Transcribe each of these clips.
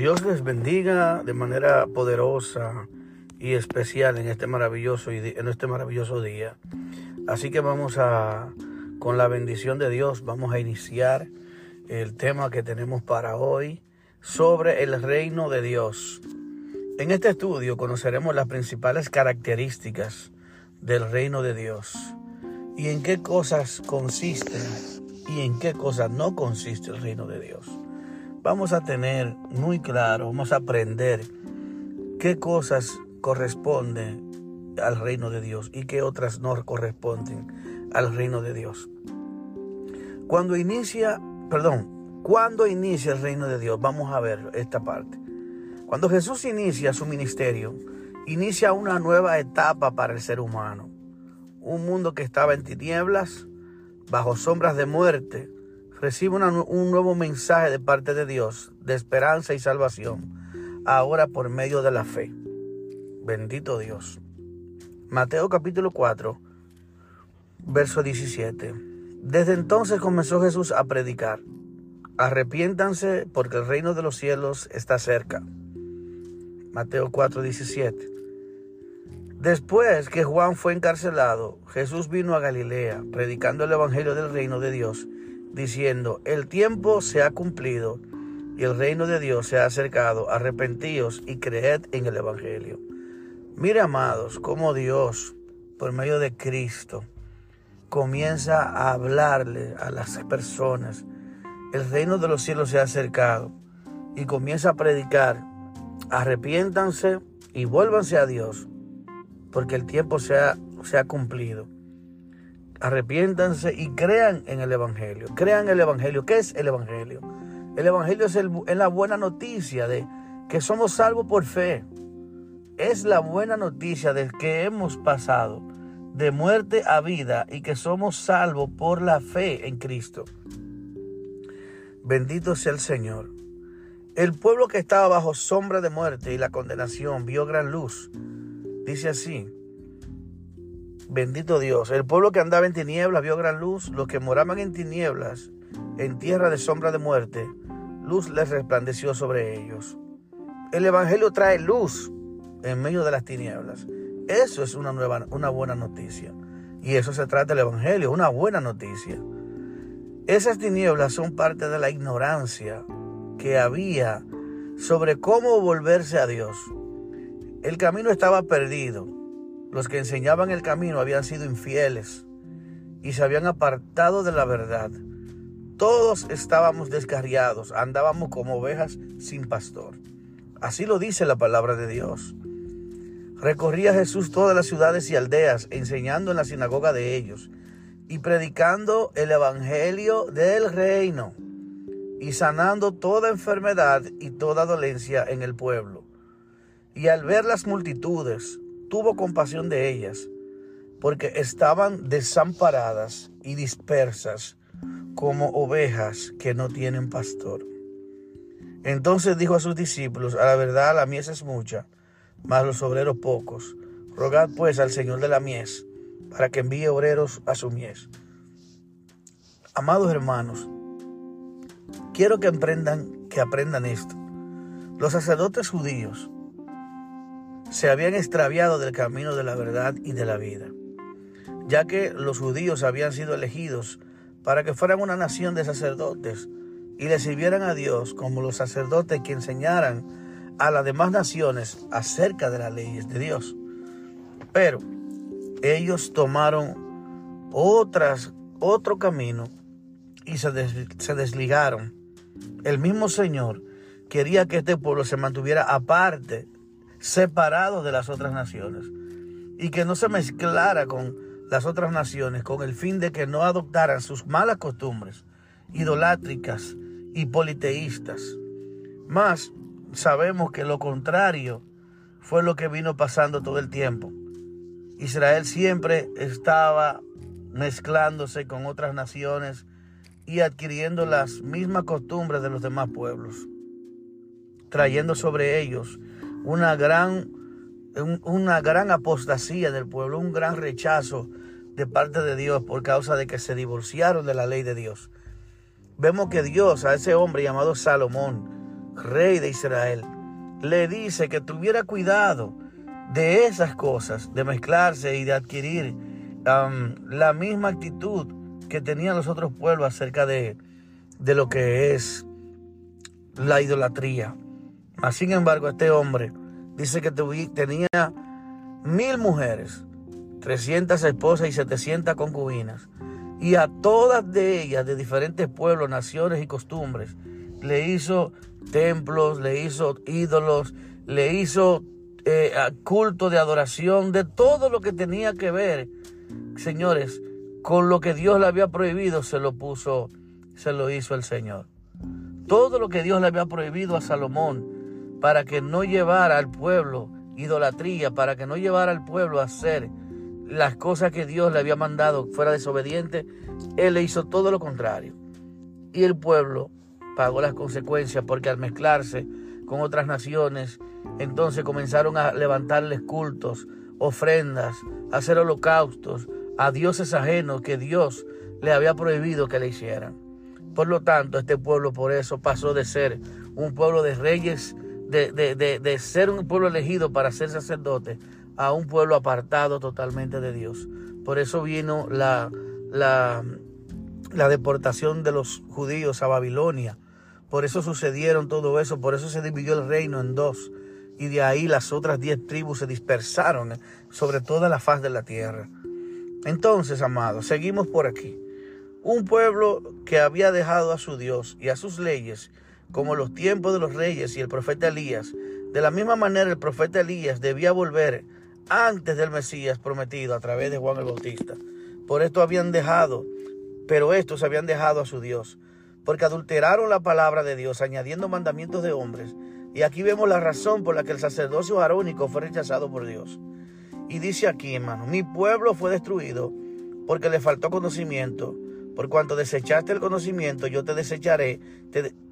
Dios les bendiga de manera poderosa y especial en este maravilloso, en este maravilloso día. Así que vamos a, con la bendición de Dios, vamos a iniciar el tema que tenemos para hoy sobre el reino de Dios. En este estudio conoceremos las principales características del reino de Dios y en qué cosas consisten y en qué cosas no consiste el reino de Dios. Vamos a tener muy claro, vamos a aprender qué cosas corresponden al reino de Dios y qué otras no corresponden al reino de Dios. Cuando inicia, perdón, cuando inicia el reino de Dios, vamos a ver esta parte. Cuando Jesús inicia su ministerio, inicia una nueva etapa para el ser humano. Un mundo que estaba en tinieblas, bajo sombras de muerte, recibe un nuevo mensaje de parte de Dios, de esperanza y salvación, ahora por medio de la fe. Bendito Dios. Mateo capítulo 4, verso 17. Desde entonces comenzó Jesús a predicar. Arrepiéntanse porque el reino de los cielos está cerca. Mateo 4, 17. Después que Juan fue encarcelado, Jesús vino a Galilea, predicando el Evangelio del reino de Dios, diciendo, el tiempo se ha cumplido y el reino de Dios se ha acercado, arrepentíos y creed en el Evangelio. Mire, amados, cómo Dios, por medio de Cristo, comienza a hablarle a las personas. El reino de los cielos se ha acercado y comienza a predicar arrepiéntanse y vuélvanse a Dios, porque el tiempo se ha, se ha cumplido. Arrepiéntanse y crean en el Evangelio. Crean el Evangelio. ¿Qué es el Evangelio? El Evangelio es, el, es la buena noticia de que somos salvos por fe. Es la buena noticia de que hemos pasado de muerte a vida y que somos salvos por la fe en Cristo. Bendito sea el Señor. El pueblo que estaba bajo sombra de muerte y la condenación vio gran luz. Dice así, bendito Dios, el pueblo que andaba en tinieblas vio gran luz, los que moraban en tinieblas, en tierra de sombra de muerte, luz les resplandeció sobre ellos. El Evangelio trae luz en medio de las tinieblas. Eso es una, nueva, una buena noticia. Y eso se trata del Evangelio, una buena noticia. Esas tinieblas son parte de la ignorancia que había sobre cómo volverse a Dios. El camino estaba perdido. Los que enseñaban el camino habían sido infieles y se habían apartado de la verdad. Todos estábamos descarriados, andábamos como ovejas sin pastor. Así lo dice la palabra de Dios. Recorría Jesús todas las ciudades y aldeas, enseñando en la sinagoga de ellos y predicando el evangelio del reino y sanando toda enfermedad y toda dolencia en el pueblo. Y al ver las multitudes, tuvo compasión de ellas, porque estaban desamparadas y dispersas como ovejas que no tienen pastor. Entonces dijo a sus discípulos, a la verdad la mies es mucha, mas los obreros pocos. Rogad pues al Señor de la mies, para que envíe obreros a su mies. Amados hermanos, quiero que aprendan, que aprendan esto. Los sacerdotes judíos se habían extraviado del camino de la verdad y de la vida, ya que los judíos habían sido elegidos para que fueran una nación de sacerdotes y le sirvieran a Dios como los sacerdotes que enseñaran a las demás naciones acerca de las leyes de Dios. Pero ellos tomaron otras, otro camino y se, se desligaron el mismo Señor quería que este pueblo se mantuviera aparte, separado de las otras naciones, y que no se mezclara con las otras naciones con el fin de que no adoptaran sus malas costumbres idolátricas y politeístas. Más sabemos que lo contrario fue lo que vino pasando todo el tiempo. Israel siempre estaba mezclándose con otras naciones y adquiriendo las mismas costumbres de los demás pueblos, trayendo sobre ellos una gran, una gran apostasía del pueblo, un gran rechazo de parte de Dios por causa de que se divorciaron de la ley de Dios. Vemos que Dios a ese hombre llamado Salomón rey de Israel, le dice que tuviera cuidado de esas cosas, de mezclarse y de adquirir la misma actitud que tenían los otros pueblos acerca de, de lo que es la idolatría. Sin embargo, este hombre dice que tenía mil mujeres, 300 esposas y 700 concubinas. Y a todas de ellas, de diferentes pueblos, naciones y costumbres, le hizo templos, le hizo ídolos, le hizo eh, culto de adoración, de todo lo que tenía que ver, señores, con lo que Dios le había prohibido, se lo puso, se lo hizo el Señor. Todo lo que Dios le había prohibido a Salomón para que no llevara al pueblo idolatría, para que no llevara al pueblo a hacer las cosas que Dios le había mandado, fuera desobediente, él le hizo todo lo contrario. Y el pueblo pagó las consecuencias porque al mezclarse con otras naciones, entonces comenzaron a levantarles cultos, ofrendas, hacer holocaustos a dioses ajenos que Dios le había prohibido que le hicieran. Por lo tanto, este pueblo por eso pasó de ser un pueblo de reyes, de, de ser un pueblo elegido para ser sacerdote, a un pueblo apartado totalmente de Dios. Por eso vino la, la, la deportación de los judíos a Babilonia. Por eso sucedieron todo eso, por eso se dividió el reino en dos. Y de ahí las otras diez tribus se dispersaron sobre toda la faz de la tierra. Entonces, amados, seguimos por aquí. Un pueblo que había dejado a su Dios y a sus leyes, como los tiempos de los reyes y el profeta Elías. De la misma manera, el profeta Elías debía volver antes del Mesías prometido a través de Juan el Bautista. Por esto habían dejado, pero estos habían dejado a su Dios, porque adulteraron la palabra de Dios, añadiendo mandamientos de hombres. Y aquí vemos la razón por la que el sacerdocio arónico fue rechazado por Dios. Y dice aquí, hermano, mi pueblo fue destruido porque le faltó conocimiento. Por cuanto desechaste el conocimiento, yo te desecharé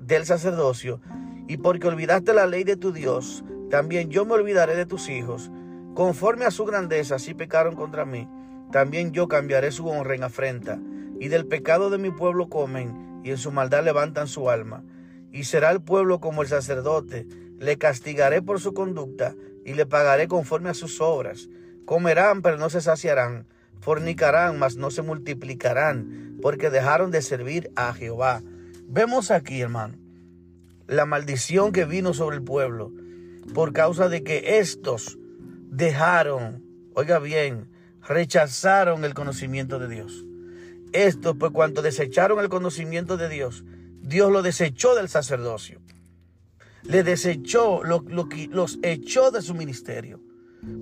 del sacerdocio. Y porque olvidaste la ley de tu Dios, también yo me olvidaré de tus hijos. Conforme a su grandeza, así pecaron contra mí también yo cambiaré su honra en afrenta, y del pecado de mi pueblo comen, y en su maldad levantan su alma. Y será el pueblo como el sacerdote, le castigaré por su conducta, y le pagaré conforme a sus obras. Comerán, pero no se saciarán, fornicarán, mas no se multiplicarán, porque dejaron de servir a Jehová. Vemos aquí, hermano, la maldición que vino sobre el pueblo, por causa de que estos dejaron, oiga bien, rechazaron el conocimiento de Dios. Esto, pues cuando desecharon el conocimiento de Dios, Dios lo desechó del sacerdocio. Le desechó, lo, los echó de su ministerio.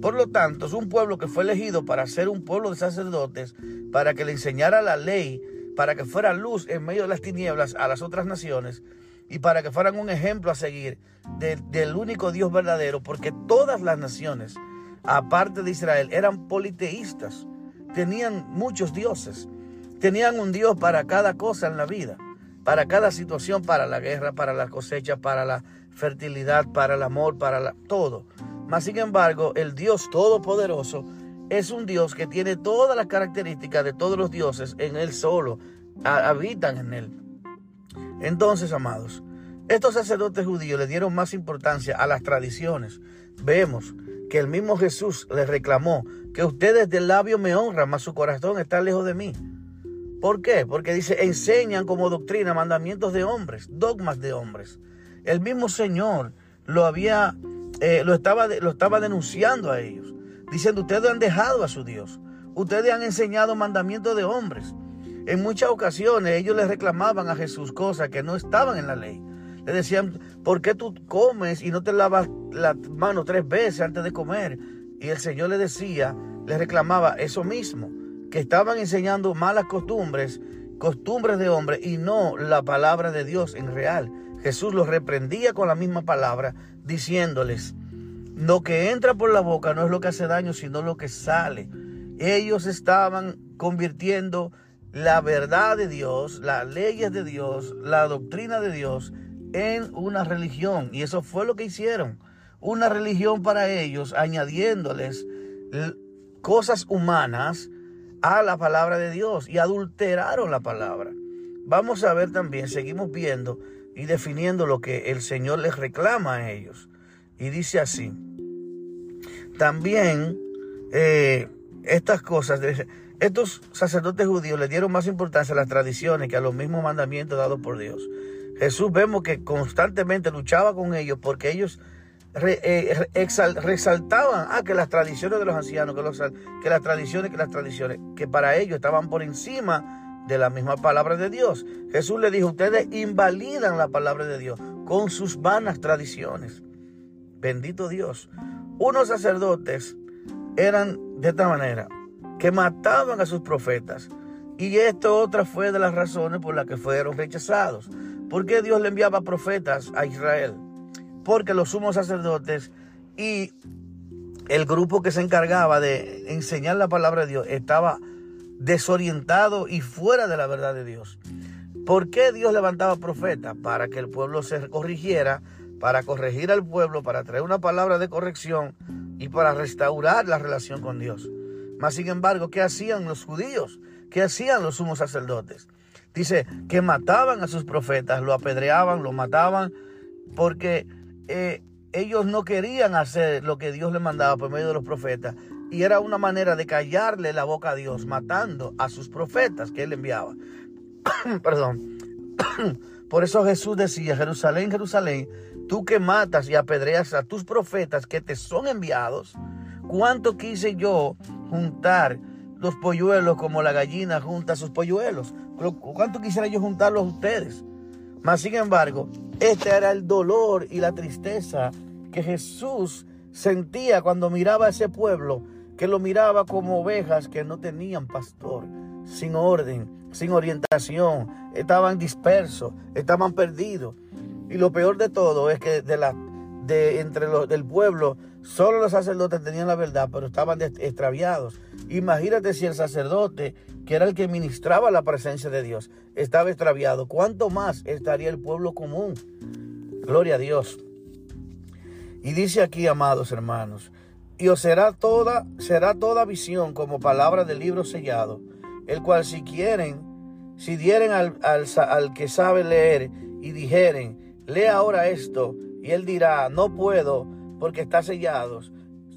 Por lo tanto, es un pueblo que fue elegido para ser un pueblo de sacerdotes, para que le enseñara la ley, para que fuera luz en medio de las tinieblas a las otras naciones y para que fueran un ejemplo a seguir del único Dios verdadero, porque todas las naciones aparte de Israel, eran politeístas, tenían muchos dioses, tenían un Dios para cada cosa en la vida, para cada situación, para la guerra, para la cosecha, para la fertilidad, para el amor, para todo. Mas sin embargo, el Dios Todopoderoso es un Dios que tiene todas las características de todos los dioses en Él solo, habitan en Él. Entonces, amados, estos sacerdotes judíos le dieron más importancia a las tradiciones. Vemos que el mismo Jesús les reclamó que ustedes del labio me honran, mas su corazón está lejos de mí. ¿Por qué? Porque dice, enseñan como doctrina mandamientos de hombres, dogmas de hombres. El mismo Señor lo había, eh, lo, estaba, lo estaba denunciando a ellos, diciendo, ustedes han dejado a su Dios, ustedes han enseñado mandamientos de hombres. En muchas ocasiones ellos les reclamaban a Jesús cosas que no estaban en la ley. Le decían, ¿por qué tú comes y no te lavas las manos tres veces antes de comer? Y el Señor le decía, le reclamaba eso mismo, que estaban enseñando malas costumbres, costumbres de hombre y no la palabra de Dios en real. Jesús los reprendía con la misma palabra, diciéndoles, lo que entra por la boca no es lo que hace daño, sino lo que sale. Ellos estaban convirtiendo la verdad de Dios, las leyes de Dios, la doctrina de Dios en una religión. Y eso fue lo que hicieron. Una religión para ellos, añadiéndoles cosas humanas a la palabra de Dios y adulteraron la palabra. Vamos a ver también, seguimos viendo y definiendo lo que el Señor les reclama a ellos. Y dice así, también eh, estas cosas, estos sacerdotes judíos le dieron más importancia a las tradiciones que a los mismos mandamientos dados por Dios. Jesús vemos que constantemente luchaba con ellos porque ellos eh, resaltaban ah, que las tradiciones de los ancianos, que, que las tradiciones, que las tradiciones, que para ellos estaban por encima de la misma palabra de Dios. Jesús le dijo, ustedes invalidan la palabra de Dios con sus vanas tradiciones. Bendito Dios. Unos sacerdotes eran de esta manera, que mataban a sus profetas. Y esto otra fue de las razones por las que fueron rechazados. ¿Por qué Dios le enviaba profetas a Israel? Porque los sumos sacerdotes y el grupo que se encargaba de enseñar la palabra de Dios estaba desorientado y fuera de la verdad de Dios. ¿Por qué Dios levantaba profetas? Para que el pueblo se corrigiera, para corregir al pueblo, para traer una palabra de corrección y para restaurar la relación con Dios. Mas sin embargo, ¿qué hacían los judíos? ¿Qué hacían los sumos sacerdotes? Dice que mataban a sus profetas, lo apedreaban, lo mataban, porque eh, ellos no querían hacer lo que Dios les mandaba por medio de los profetas. Y era una manera de callarle la boca a Dios, matando a sus profetas que él enviaba. Perdón. por eso Jesús decía, Jerusalén, Jerusalén, tú que matas y apedreas a tus profetas que te son enviados, ¿cuánto quise yo juntar los polluelos como la gallina junta sus polluelos? ¿Cuánto quisiera yo juntarlos a ustedes? Mas, sin embargo, este era el dolor y la tristeza que Jesús sentía cuando miraba a ese pueblo, que lo miraba como ovejas que no tenían pastor, sin orden, sin orientación, estaban dispersos, estaban perdidos. Y lo peor de todo es que de la, de, entre los del pueblo, solo los sacerdotes tenían la verdad, pero estaban extraviados. Imagínate si el sacerdote, que era el que ministraba la presencia de Dios, estaba extraviado. ¿Cuánto más estaría el pueblo común? Gloria a Dios. Y dice aquí, amados hermanos, y os será toda, será toda visión como palabra del libro sellado, el cual si quieren, si dieren al, al, al que sabe leer y dijeren, lee ahora esto, y él dirá, no puedo, porque está sellado,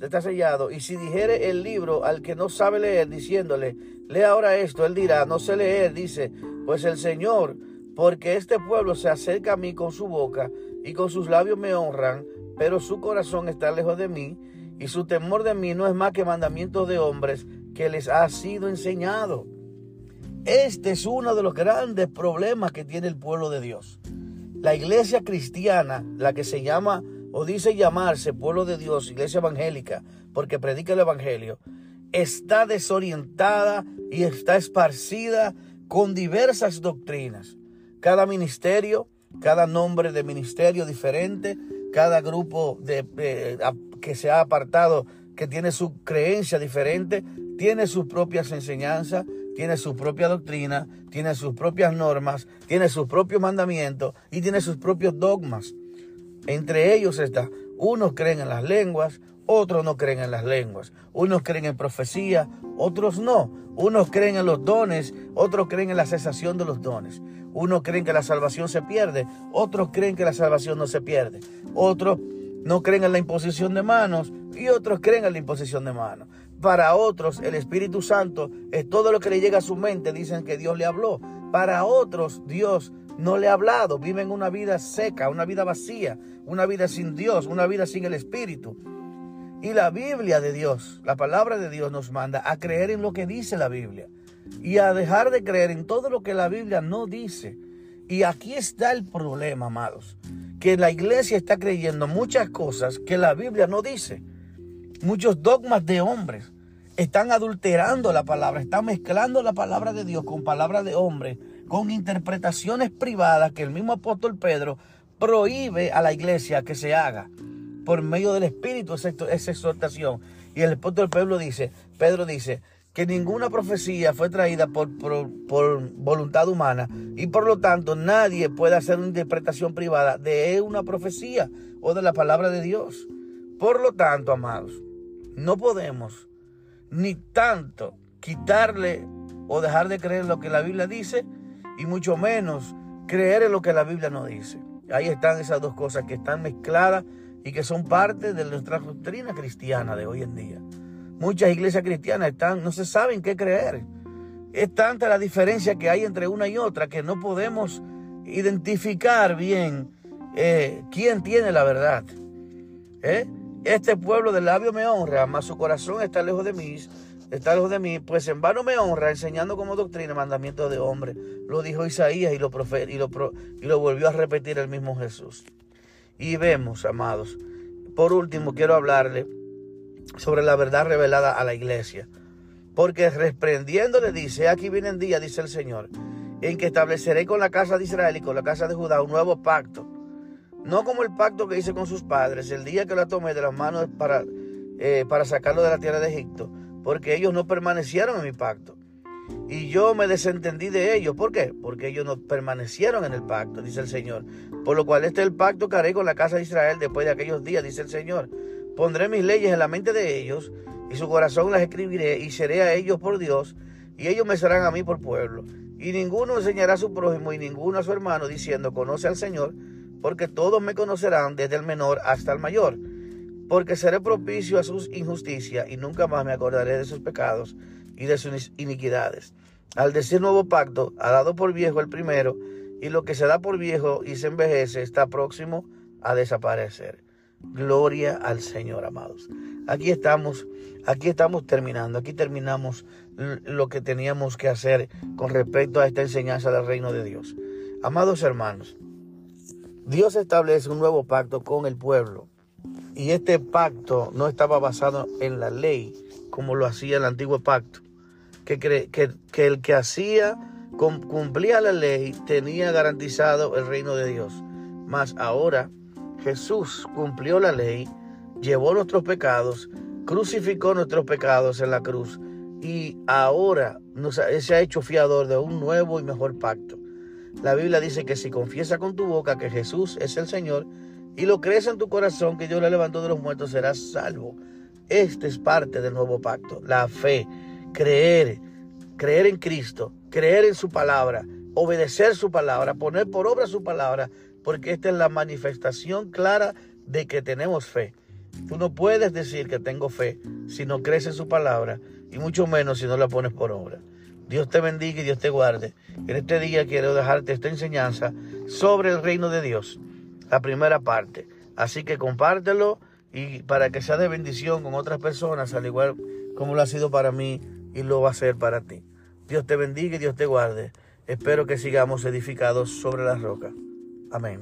está sellado. Y si dijere el libro al que no sabe leer, diciéndole, lee ahora esto, él dirá, no sé leer, dice, pues el Señor, porque este pueblo se acerca a mí con su boca y con sus labios me honran, pero su corazón está lejos de mí, y su temor de mí no es más que mandamientos de hombres que les ha sido enseñado. Este es uno de los grandes problemas que tiene el pueblo de Dios. La iglesia cristiana, la que se llama o dice llamarse pueblo de Dios, iglesia evangélica, porque predica el evangelio, está desorientada y está esparcida con diversas doctrinas. Cada ministerio, cada nombre de ministerio diferente, cada grupo que se ha apartado, que tiene su creencia diferente, tiene sus propias enseñanzas, tiene su propia doctrina, tiene sus propias normas, tiene sus propios mandamientos y tiene sus propios dogmas. Entre ellos está, unos creen en las lenguas, otros no creen en las lenguas. Unos creen en profecía, otros no. Unos creen en los dones, otros creen en la cesación de los dones. Unos creen que la salvación se pierde, otros creen que la salvación no se pierde. Otros no creen en la imposición de manos y otros creen en la imposición de manos. Para otros, el Espíritu Santo es todo lo que le llega a su mente. Dicen que Dios le habló. Para otros, Dios no le ha hablado. Viven una vida seca, una vida vacía, una vida sin Dios, una vida sin el Espíritu. Y la Biblia de Dios, la palabra de Dios nos manda a creer en lo que dice la Biblia y a dejar de creer en todo lo que la Biblia no dice. Y aquí está el problema, amados, que la iglesia está creyendo muchas cosas que la Biblia no dice muchos dogmas de hombres. Están adulterando la palabra, están mezclando la palabra de Dios con palabra de hombre, con interpretaciones privadas que el mismo apóstol Pedro prohíbe a la iglesia que se haga por medio del Espíritu esa exhortación. Y el apóstol Pedro dice, Pedro dice que ninguna profecía fue traída por, por, por, voluntad humana y por lo tanto nadie puede hacer una interpretación privada de una profecía o de la palabra de Dios. Por lo tanto, amados, no podemos ni tanto quitarle o dejar de creer lo que la Biblia dice y mucho menos creer en lo que la Biblia no dice. Ahí están esas dos cosas que están mezcladas y que son parte de nuestra doctrina cristiana de hoy en día. Muchas iglesias cristianas están, no se saben qué creer. Es tanta la diferencia que hay entre una y otra que no podemos identificar bien eh, quién tiene la verdad. ¿Eh? Este pueblo del labio me honra, mas su corazón está lejos de mí, está lejos de mí, pues en vano me honra, enseñando como doctrina mandamiento de hombre. Lo dijo Isaías y lo, lo, y lo volvió a repetir el mismo Jesús. Y vemos, amados, por último quiero hablarle sobre la verdad revelada a la iglesia. Porque reprendiéndole dice, aquí viene el día, dice el Señor, en que estableceré con la casa de Israel y con la casa de Judá un nuevo pacto. No como el pacto que hice con sus padres, el día que la tomé de las manos para, eh, para sacarlo de la tierra de Egipto, porque ellos no permanecieron en mi pacto. Y yo me desentendí de ellos. ¿Por qué? Porque ellos no permanecieron en el pacto, dice el Señor. Por lo cual este es el pacto que haré con la casa de Israel después de aquellos días, dice el Señor. Pondré mis leyes en la mente de ellos y su corazón las escribiré y seré a ellos por Dios y ellos me serán a mí por pueblo. Y ninguno enseñará a su prójimo y ninguno a su hermano diciendo, conoce al Señor, porque todos me conocerán desde el menor hasta el mayor. Porque seré propicio a sus injusticias y nunca más me acordaré de sus pecados y de sus iniquidades. Al decir nuevo pacto, ha dado por viejo el primero, y lo que se da por viejo y se envejece está próximo a desaparecer. Gloria al Señor, amados. Aquí estamos, aquí estamos terminando, aquí terminamos lo que teníamos que hacer con respecto a esta enseñanza del reino de Dios. Amados hermanos, Dios establece un nuevo pacto con el pueblo y este pacto no estaba basado en la ley como lo hacía el antiguo pacto, que, que, el que hacía, cumplía la ley, tenía garantizado el reino de Dios. Mas ahora Jesús cumplió la ley, llevó nuestros pecados, crucificó nuestros pecados en la cruz y ahora nos se ha hecho fiador de un nuevo y mejor pacto. La Biblia dice que si confiesa con tu boca que Jesús es el Señor y lo crees en tu corazón que Dios le levantó de los muertos, serás salvo. Este es parte del nuevo pacto, la fe, creer, creer en Cristo, creer en su palabra, obedecer su palabra, poner por obra su palabra, porque esta es la manifestación clara de que tenemos fe. Tú no puedes decir que tengo fe si no crees en su palabra y mucho menos si no la pones por obra. Dios te bendiga y Dios te guarde. En este día quiero dejarte esta enseñanza sobre el reino de Dios, la primera parte. Así que compártelo y para que sea de bendición con otras personas, al igual como lo ha sido para mí y lo va a ser para ti. Dios te bendiga y Dios te guarde. Espero que sigamos edificados sobre la roca. I mean.